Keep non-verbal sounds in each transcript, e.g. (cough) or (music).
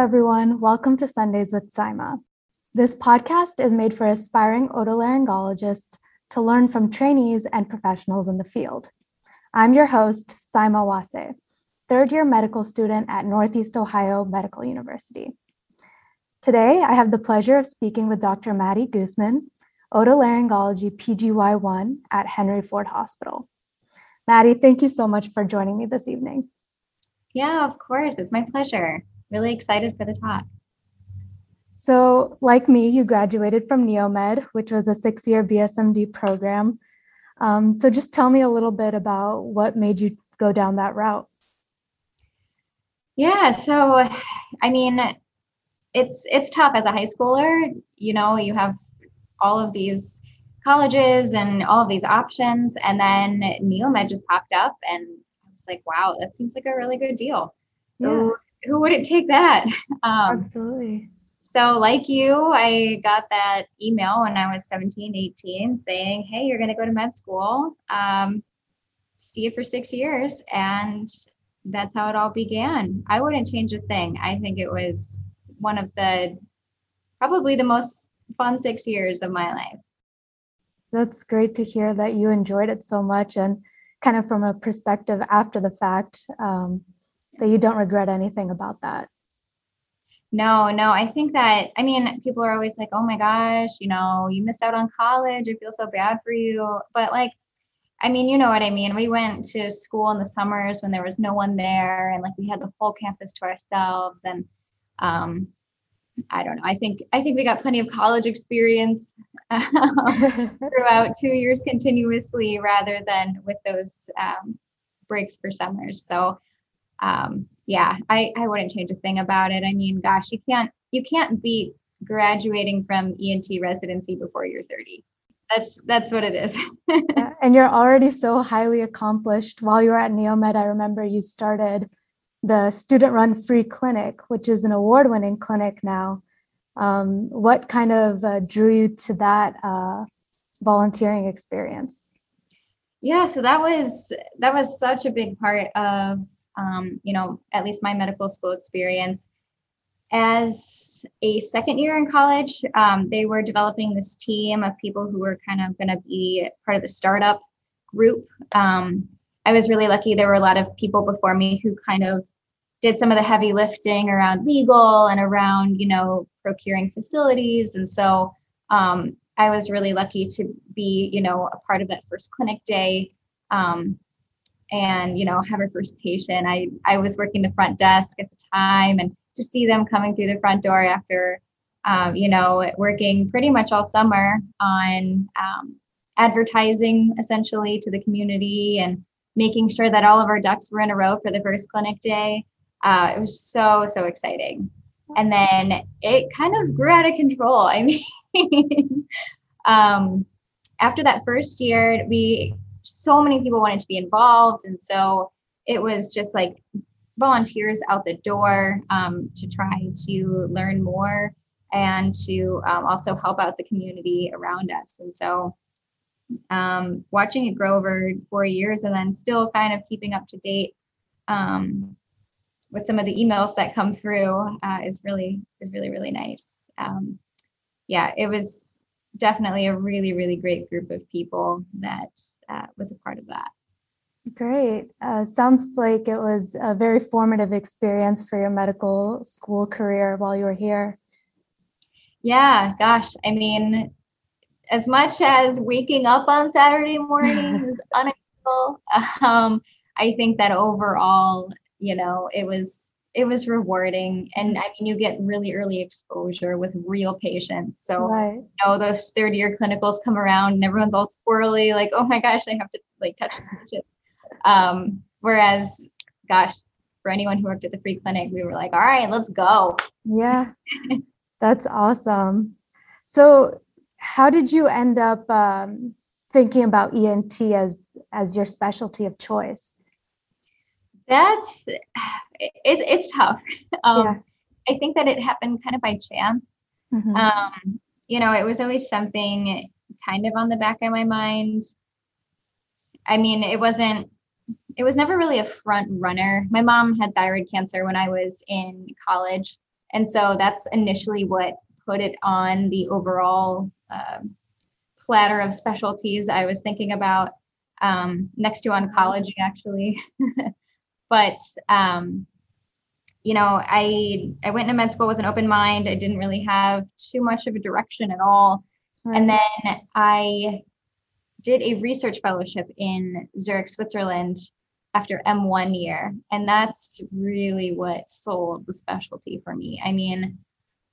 everyone. Welcome to Sundays with Saima. This podcast is made for aspiring otolaryngologists to learn from trainees and professionals in the field. I'm your host, Saima Wase, third year medical student at Northeast Ohio Medical University. Today, I have the pleasure of speaking with Dr. Maddie Guzman, otolaryngology PGY1 at Henry Ford Hospital. Maddie, thank you so much for joining me this evening. Yeah, of course. It's my pleasure. Really excited for the talk. So, like me, you graduated from Neomed, which was a six year BSMD program. Um, so, just tell me a little bit about what made you go down that route. Yeah, so I mean, it's it's tough as a high schooler. You know, you have all of these colleges and all of these options, and then Neomed just popped up, and I was like, wow, that seems like a really good deal. Yeah. Who, wouldn't take that? (laughs) Um, Absolutely. So, like you, I got that email when I was 17, 18 saying, Hey, you're going to go to med school. Um, see you for six years. And that's how it all began. I wouldn't change a thing. I think it was one of the probably the most fun six years of my life. That's great to hear that you enjoyed it so much and kind of from a perspective after the fact um, that you don't regret anything about that. No, no, I think that, I mean, people are always like, oh my gosh, you know, you missed out on college. I feel so bad for you. But like, I mean, you know what I mean. We went to school in the summers when there was no one there, and like we had the whole campus to ourselves. And um, I don't know. I think I think we got plenty of college experience (laughs) throughout (laughs) two years continuously, rather than with those um, breaks for summers. So, um, yeah, I I wouldn't change a thing about it. I mean, gosh, you can't you can't beat graduating from ENT residency before you're 30 that's that's what it is. (laughs) yeah, and you're already so highly accomplished. While you were at Neomed, I remember you started the student run free clinic, which is an award winning clinic now. Um, what kind of uh, drew you to that uh, volunteering experience? Yeah, so that was that was such a big part of um, you know at least my medical school experience. As a second year in college, um, they were developing this team of people who were kind of going to be part of the startup group. Um, I was really lucky. There were a lot of people before me who kind of did some of the heavy lifting around legal and around, you know, procuring facilities. And so um, I was really lucky to be, you know, a part of that first clinic day. Um, and you know have our first patient i i was working the front desk at the time and to see them coming through the front door after, um, you know, working pretty much all summer on um, advertising essentially to the community and making sure that all of our ducks were in a row for the first clinic day. Uh, it was so, so exciting. And then it kind of grew out of control. (laughs) I mean, (laughs) um, after that first year, we so many people wanted to be involved. And so it was just like volunteers out the door um, to try to learn more and to um, also help out the community around us. And so um, watching it grow over four years and then still kind of keeping up to date um, with some of the emails that come through uh, is really is really really nice. Um, yeah, it was definitely a really really great group of people that uh, was a part of that. Great. Uh, sounds like it was a very formative experience for your medical school career while you were here. Yeah, gosh. I mean, as much as waking up on Saturday (laughs) morning was unable, um, I think that overall, you know, it was it was rewarding and i mean you get really early exposure with real patients so right. you know those third year clinicals come around and everyone's all squirrely like oh my gosh i have to like touch the um, whereas, gosh, for anyone who worked at the free clinic, we were like, all right, let's go. Yeah, (laughs) that's awesome. So, how did you end up um, thinking about ENT as as your specialty of choice? That's it, it's tough. (laughs) Um, yeah. I think that it happened kind of by chance. Mm-hmm. Um, you know, it was always something kind of on the back of my mind. I mean, it wasn't it was never really a front runner. My mom had thyroid cancer when I was in college. and so that's initially what put it on the overall uh, platter of specialties I was thinking about um, next to oncology, actually. (laughs) but um, you know, I I went into med school with an open mind. I didn't really have too much of a direction at all, right. and then I did a research fellowship in Zurich, Switzerland after M1 year. And that's really what sold the specialty for me. I mean,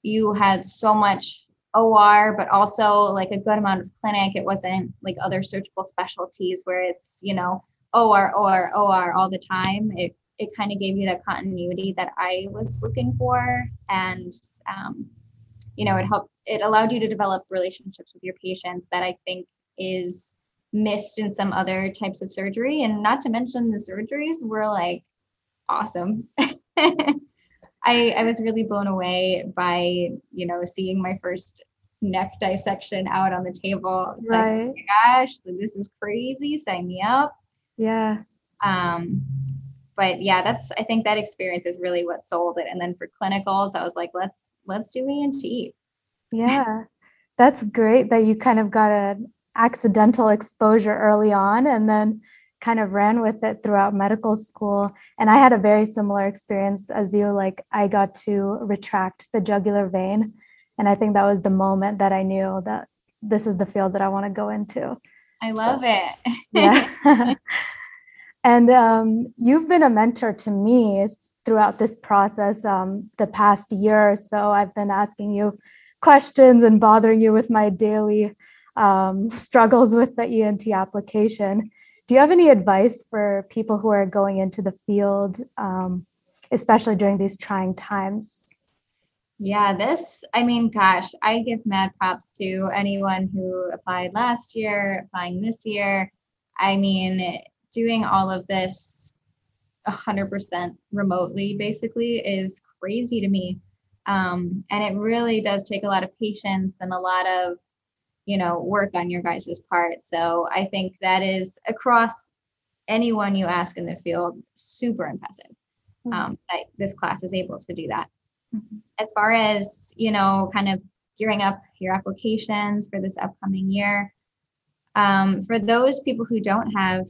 you had so much OR, but also like a good amount of clinic. It wasn't like other surgical specialties where it's, you know, OR, OR, OR all the time. It it kind of gave you that continuity that I was looking for. And um, you know, it helped it allowed you to develop relationships with your patients that I think is missed in some other types of surgery. And not to mention the surgeries were like awesome. (laughs) I, I was really blown away by, you know, seeing my first neck dissection out on the table. Right. like, oh my gosh, this is crazy. Sign me up. Yeah. Um, but yeah, that's I think that experience is really what sold it. And then for clinicals, I was like, let's let's do ENT. Yeah. That's great that you kind of got an accidental exposure early on and then kind of ran with it throughout medical school. And I had a very similar experience as you. Like, I got to retract the jugular vein. And I think that was the moment that I knew that this is the field that I want to go into. I love so, it. (laughs) yeah. and um, you've been a mentor to me throughout this process um, the past year or so. I've been asking you questions and bothering you with my daily um, struggles with the ENT application. Do you have any advice for people who are going into the field, um, especially during these trying times? Yeah, this, I mean, gosh, I give mad props to anyone who applied last year, applying this year. I mean, doing all of this 100% remotely basically is crazy to me. Um, and it really does take a lot of patience and a lot of you know work on your guys' part so i think that is across anyone you ask in the field super impressive mm-hmm. um, that this class is able to do that mm-hmm. as far as you know kind of gearing up your applications for this upcoming year um, for those people who don't have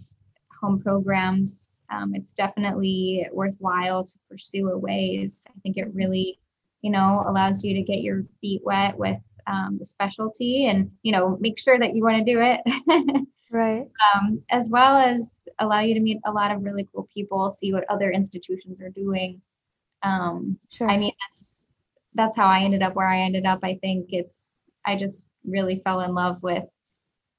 home programs um, it's definitely worthwhile to pursue aways. I think it really you know allows you to get your feet wet with um, the specialty and you know make sure that you want to do it. (laughs) Right. Um, as well as allow you to meet a lot of really cool people see what other institutions are doing um, sure. i mean that's that's how i ended up where i ended up i think it's i just really fell in love with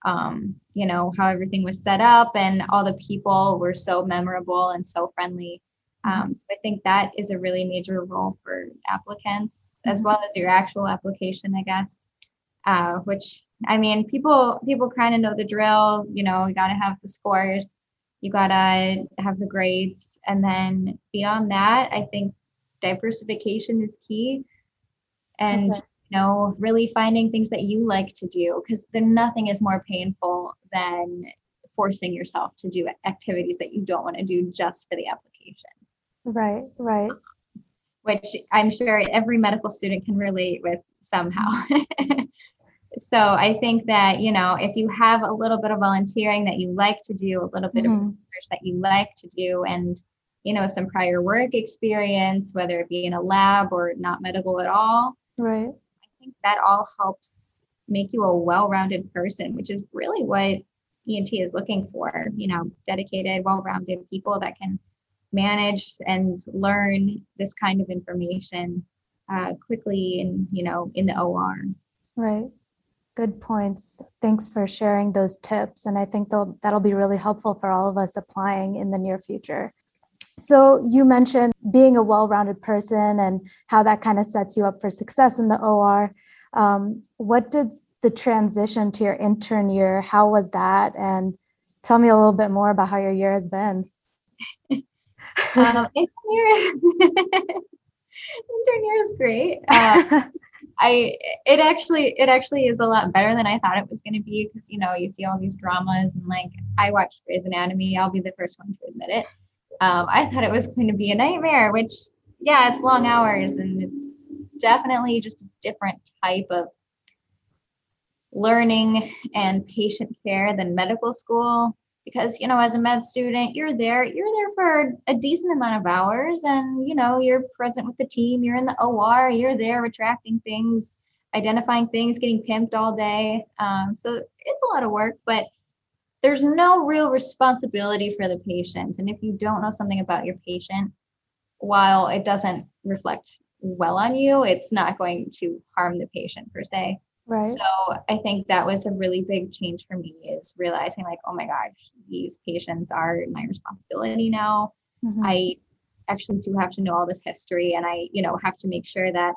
um, you know how everything was set up and all the people were so memorable and so friendly Mm-hmm. Um, so I think that is a really major role for applicants as mm-hmm. well as your actual application, I guess. Uh, which I mean, people people kind of know the drill. You know, you got to have the scores, you got to have the grades, and then beyond that, I think diversification is key, and okay. you know, really finding things that you like to do because then nothing is more painful than forcing yourself to do activities that you don't want to do just for the application. Right, right. Which I'm sure every medical student can relate with somehow. (laughs) so I think that, you know, if you have a little bit of volunteering that you like to do, a little bit mm-hmm. of research that you like to do, and, you know, some prior work experience, whether it be in a lab or not medical at all. Right. I think that all helps make you a well rounded person, which is really what ENT is looking for, you know, dedicated, well rounded people that can manage and learn this kind of information uh, quickly and you know in the OR. Right. Good points. Thanks for sharing those tips. And I think they'll that'll be really helpful for all of us applying in the near future. So, you mentioned being a well rounded person and how that kind of sets you up for success in the OR. Um, what did the transition to your intern year, how was that? And tell me a little bit more about how your year has been. (laughs) um, intern year, (laughs) intern year is great. Uh, (laughs) I it actually it actually is a lot better than I thought it was going to be because you know you see all these dramas and like I watched Grey's Anatomy. I'll be the first one to admit it. Um, I thought it was going to be a nightmare, which yeah, it's long hours and it's definitely just a different type of learning and patient care than medical school. Because you know as a med student you're there you're there for a decent amount of hours and you know you're present with the team you're in the or you're there retracting things identifying things getting pimped all day. Um, so it's a lot of work but there's no real responsibility for the patient and if you don't know something about your patient while it doesn't reflect well on you it's not going to harm the patient per se Right. so I think that was a really big change for me is realizing like, oh my gosh, these patients are my responsibility now. Mhm. I actually do have to know all this history and I, you know, have to make sure that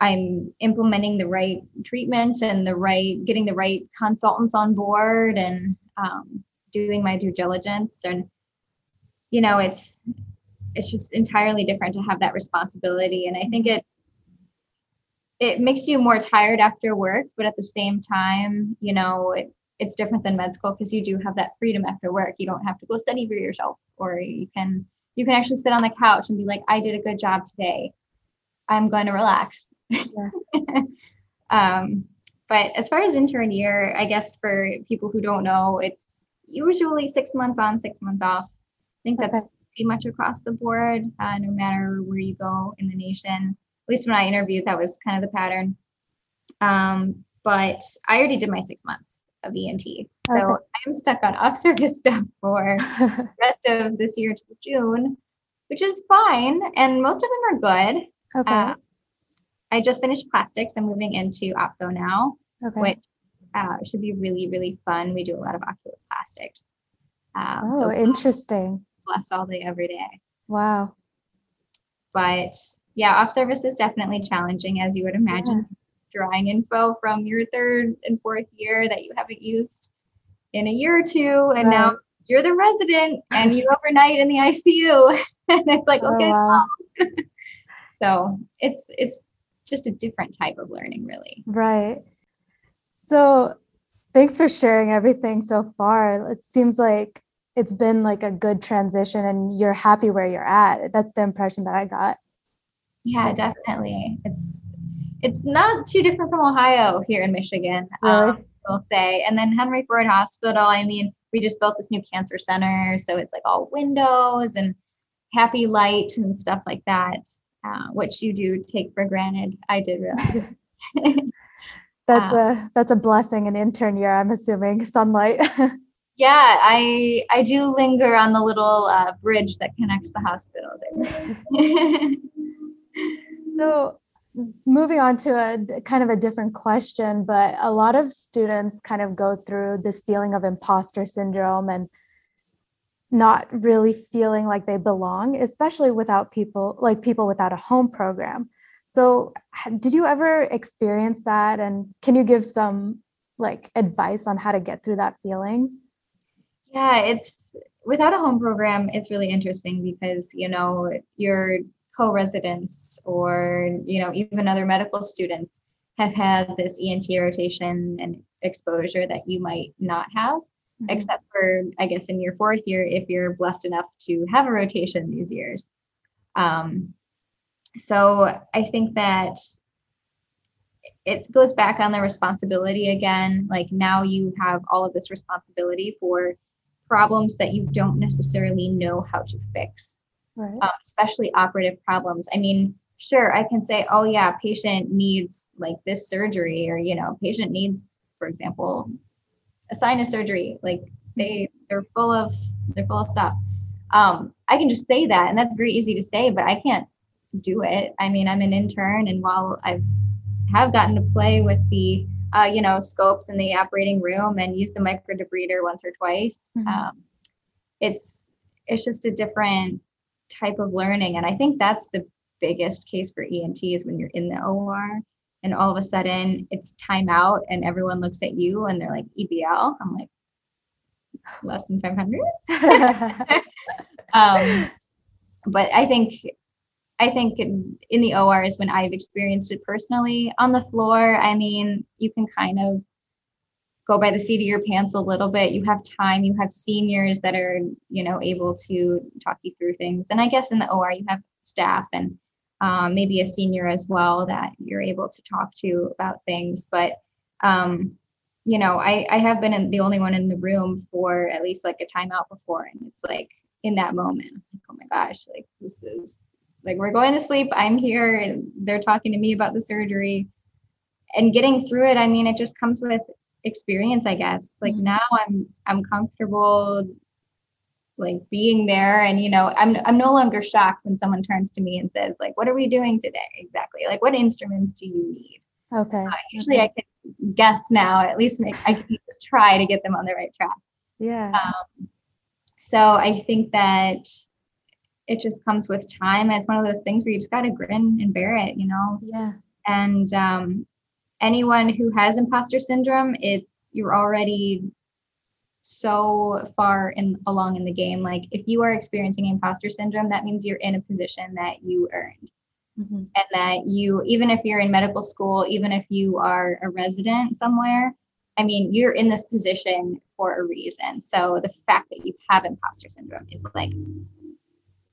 I'm implementing the right treatment and the right, getting the right consultants on board and um, doing my due diligence. And, you know, it's, it's just entirely different to have that responsibility. And I think it, it makes you more tired after work, but at the same time, you know, it, it's different than med school because you do have that freedom after work. You don't have to go study for yourself, or you can you can actually sit on the couch and be like, I did a good job today. I'm going to relax. Yeah. (laughs) um, but as far as intern year, I guess for people who don't know, it's usually six months on, six months off. I think that's Okay. pretty much across the board, uh, no matter where you go in the nation. At least when I interviewed, that was kind of the pattern. Um, but I already did my six months of ENT. So Okay. I'm stuck on off service (laughs) stuff for (laughs) the rest of this year to June, which is fine. And most of them are good. okay. Uh, I just finished plastics. I'm moving into ophtho now, okay. which uh, should be really, really fun. We do a lot of oculoplastics. Um, oh, so interesting. blephs all day, every day. Wow. But yeah, off service is definitely challenging, as you would imagine. Drawing info from your third and fourth year that you haven't used in a year or two, and now you're the resident and you (laughs) overnight in the ICU, (laughs) and it's like Oh, okay. wow. (laughs) So it's it's just a different type of learning, really. Right. So thanks for sharing everything so far. It seems like it's been like a good transition and you're happy where you're at. That's the impression that I got. Yeah, definitely. It's it's not too different from Ohio here in Michigan. Um, we'll say. And then Henry Ford Hospital, I mean, we just built this new cancer center. So it's like all windows and happy light and stuff like that, uh, which you do take for granted. I did realize. (laughs) That's Wow. a that's a blessing an intern year, I'm assuming. Sunlight. (laughs) yeah, I I do linger on the little uh, bridge that connects the hospitals. (laughs) So moving on to a kind of a different question, but a lot of students kind of go through this feeling of imposter syndrome and not really feeling like they belong, especially without people like people without a home program. So did you ever experience that and can you give some like advice on how to get through that feeling? Yeah, it's without a home program, it's really interesting because, you know, your co-residents or, you know, even other medical students have had this ENT rotation and exposure that you might not have, Mhm. except for, I guess, in your fourth year, if you're blessed enough to have a rotation these years. Um, so I think that it goes back on the responsibility again. Like now you have all of this responsibility for problems that you don't necessarily know how to fix, Right. um, especially operative problems. I mean, sure, I can say, oh, yeah, patient needs like this surgery, or, you know, patient needs, for example, a sinus surgery. Like they, they're full of, they're full of stuff. Um, I can just say that, and that's very easy to say, but I can't do it. I mean, I'm an intern, and while I've have gotten to play with the uh, you know scopes in the operating room and use the microdebrider once or twice, Mhm. um, it's it's just a different type of learning, and I think that's the biggest case for ENT is when you're in the OR and all of a sudden it's time out and everyone looks at you and they're like EBL. I'm like less than 500 (laughs) um, but I think I think in, in the OR is when I've experienced it personally. On the floor, I mean, you can kind of go by the seat of your pants a little bit. You have time. You have seniors that are, you know, able to talk you through things. And I guess in the OR, you have staff and um, maybe a senior as well that you're able to talk to about things. But um, you know, I, I have been in, the only one in the room for at least like a timeout before, and it's like in that moment, like, oh my gosh, like this is like we're going to sleep. I'm here, and they're talking to me about the surgery, and getting through it. I mean, it just comes with experience, I guess. Like mm-hmm. now, I'm I'm comfortable like being there and you know I'm I'm no longer shocked when someone turns to me and says like what are we doing today? Exactly. Like what instruments do you need? Okay. Uh, usually. I can guess now at least make I can try to get them on the right track. Yeah. Um, so I think that it just comes with time. It's one of those things where you just got to grin and bear it you know? Yeah. And um, anyone who has imposter syndrome it's you're already so far in along in the game. Like if you are experiencing imposter syndrome, that means you're in a position that you earned. Mm-hmm. And that you, even if you're in medical school, even if you are a resident somewhere, I mean, you're in this position for a reason. So the fact that you have imposter syndrome is like,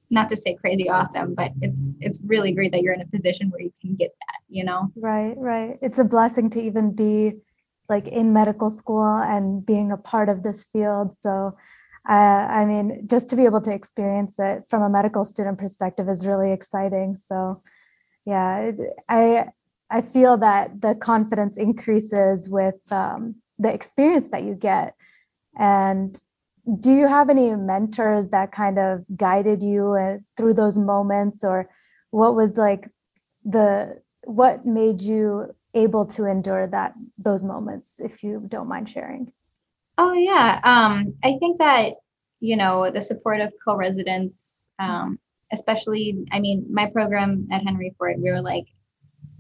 not to say crazy awesome, but it's it's really great that you're in a position where you can get that, you know? Right, right. It's a blessing to even be like in medical school and being a part of this field. So, uh, I mean, just to be able to experience it from a medical student perspective is really exciting. So, yeah, I I feel that the confidence increases with um, the experience that you get. And do you have any mentors that kind of guided you uh, through those moments, or what was like the what made you able to endure that those moments if you don't mind sharing? Oh yeah um, i think that you know the support of co-residents um, especially i mean my program at henry ford we were like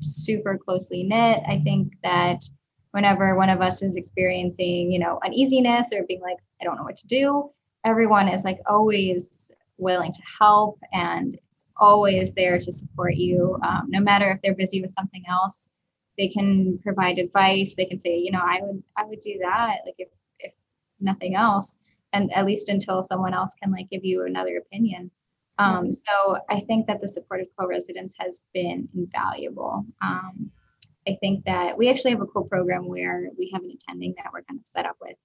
super closely knit. I think that whenever one of us is experiencing you know uneasiness or being like i don't know what to do everyone is like always willing to help and it's always there to support you um, no matter if they're busy with something else they can provide advice they can say you know i would i would do that like if if nothing else. And at least until someone else can like give you another opinion. Um, so i think that the support of co-residents has been invaluable. Um, i think that we actually have a cool program where we have an attending that we're kind of set up with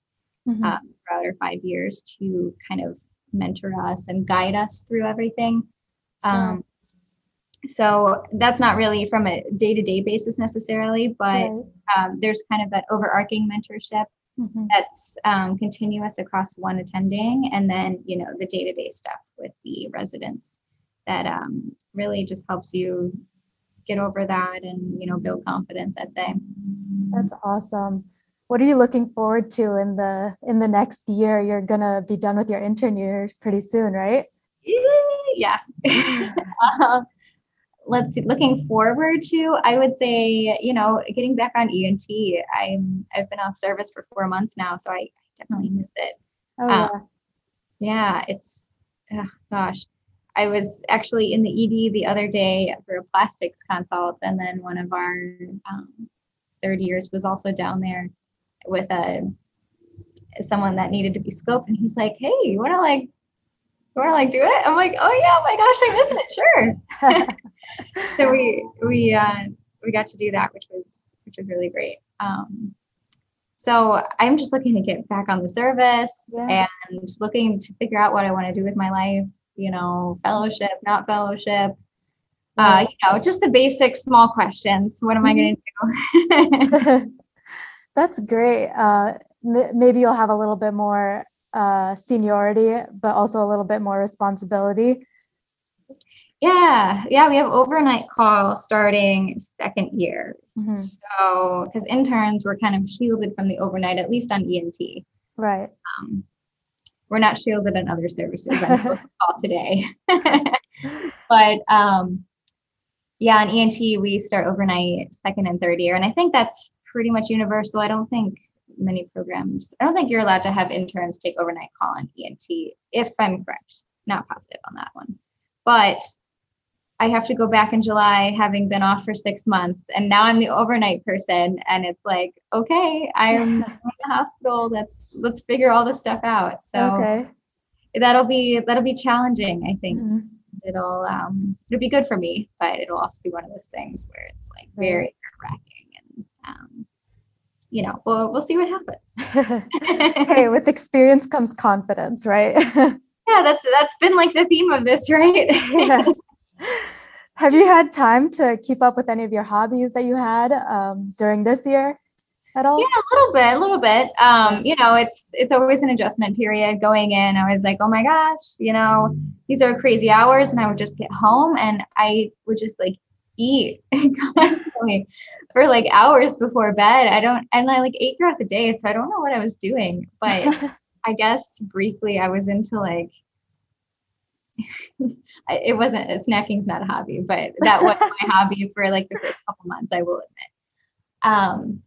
mm-hmm. um, throughout our five years to kind of mentor us and guide us through everything. Um, so that's not really from a day-to-day basis necessarily but right. um, there's kind of that overarching mentorship mm-hmm. that's um, continuous across one attending and then you know the day-to-day stuff with the residents that um, really just helps you get over that and you know build confidence i'd say. That's awesome. What are you looking forward to in the in the next year? You're gonna be done with your intern years pretty soon right? Yeah. Um, (laughs) (laughs) let's see, looking forward to, I would say, you know, getting back on ENT. I'm I've been off service for four months now, so I definitely miss it. Oh um, yeah. yeah, it's oh, gosh. I was actually in the ED the other day for a plastics consult, and then one of our um, third years was also down there with a someone that needed to be scoped, and he's like, "Hey, you want to like you want to like do it? I'm like, oh yeah, oh my gosh, I miss it. Sure. (laughs) so we we uh, we got to do that, which was which was really great. Um, so I'm just looking to get back on the service yeah. and looking to figure out what I want to do with my life. You know, fellowship, not fellowship. Uh, you know, just the basic small questions. What am I going to do? (laughs) (laughs) That's great. Uh, m- maybe you'll have a little bit more uh, seniority, but also a little bit more responsibility? Yeah, yeah, we have overnight call starting second year. Mm-hmm. So, because interns were kind of shielded from the overnight, at least on ENT. Right. Um, we're not shielded on other services. I'm call (laughs) today. (laughs) but um, yeah, on ENT, we start overnight second and third year. And I think that's pretty much universal. I don't think many programs. I don't think you're allowed to have interns take overnight call on ENT, if I'm correct. Not positive on that one. But I have to go back in July, having been off for six months, and now I'm the overnight person, and it's like, okay, I'm (laughs) in the hospital. Let's let's figure all this stuff out. So okay. that'll be that'll be challenging, I think, mm-hmm. it'll um it'll be good for me, but it'll also be one of those things where it's like very nerve wracking and um you know, we'll we'll see what happens. (laughs) hey, with experience comes confidence, right? (laughs) yeah, that's that's been like the theme of this, right? yeah. Have you had time to keep up with any of your hobbies that you had um, during this year at all? Yeah, a little bit, a little bit. Um, you know, it's it's always an adjustment period going in. I was like, oh my gosh, you know, these are crazy hours, and I would just get home and I would just like eat (laughs) constantly for like hours before bed. I don't, and I like ate throughout the day, so I don't know what I was doing, but (laughs) I guess briefly I was into like (laughs) it wasn't snacking's not a hobby, but that was my hobby for like the first couple months, I will admit. Um,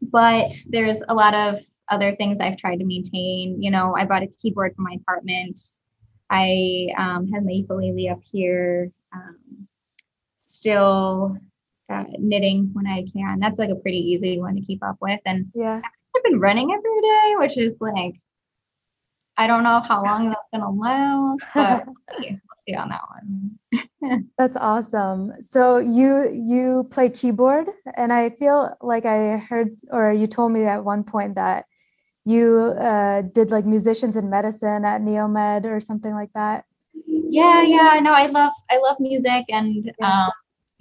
but there's a lot of other things I've tried to maintain. You know, I bought a keyboard for my apartment. I um, have my ukulele up here. Um, still uh, knitting when I can. That's like a pretty easy one to keep up with. And yeah, I've been running every day, which is like I don't know how long that's gonna last, but (laughs) we'll see on that one. (laughs) that's awesome. So you you play keyboard, and I feel like I heard or you told me at one point that you uh, did like musicians in medicine at Neomed or something like that. Yeah, yeah. No, I love I love music, and yeah. um,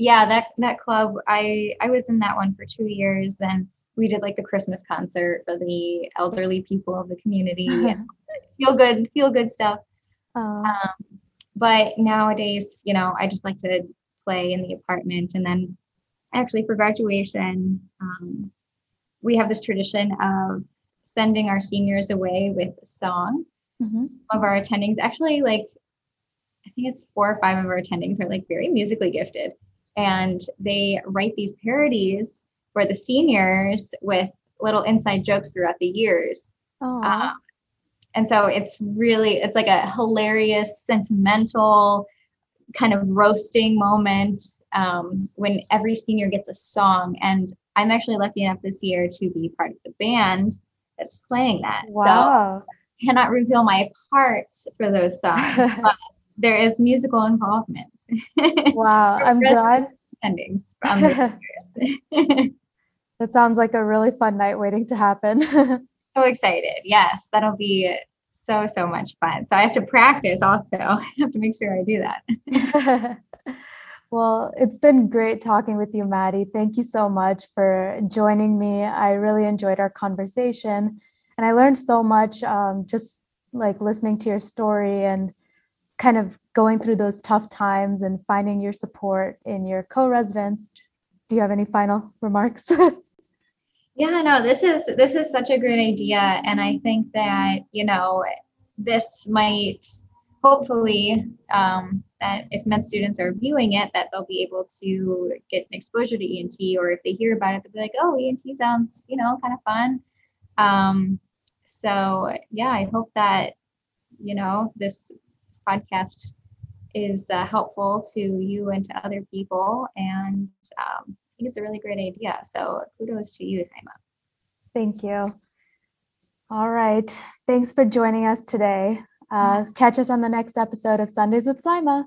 yeah, that that club. I I was in that one for two years, and we did like the Christmas concert for the elderly people of the community. (laughs) feel good, feel good stuff. Um, but nowadays, you know, I just like to play in the apartment. And then actually for graduation, um, we have this tradition of sending our seniors away with a song mm-hmm. of our attendings. Actually, like, I think it's four or five of our attendings are like very musically gifted. And they write these parodies for the seniors with little inside jokes throughout the years. Um, and so it's really it's like a hilarious, sentimental kind of roasting moment um, when every senior gets a song. And I'm actually lucky enough this year to be part of the band that's playing that. Wow. So I cannot reveal my parts for those songs, but (laughs) there is musical involvement. Wow. (laughs) I'm glad. Endings. (laughs) (laughs) That sounds like a really fun night waiting to happen. so excited. Yes, that'll be so, so much fun. So I have to practice also. I have to make sure I do that. well, it's been great talking with you, Maddie. Thank you so much for joining me. I really enjoyed our conversation and I learned so much um, just like listening to your story and kind of going through those tough times and finding your support in your co-residents do you have any final remarks? (laughs) yeah, no, this is this is such a great idea, and I think that you know this might hopefully um, that if med students are viewing it, that they'll be able to get an exposure to ENT, or if they hear about it, they'll be like, oh, ENT sounds you know kind of fun. Um, so yeah, I hope that you know this, this podcast is uh, helpful to you and to other people. And um, I think it's a really great idea. So kudos to you, Saima. Thank you. All right. Thanks for joining us today. Uh, catch us on the next episode of Sundays with Saima.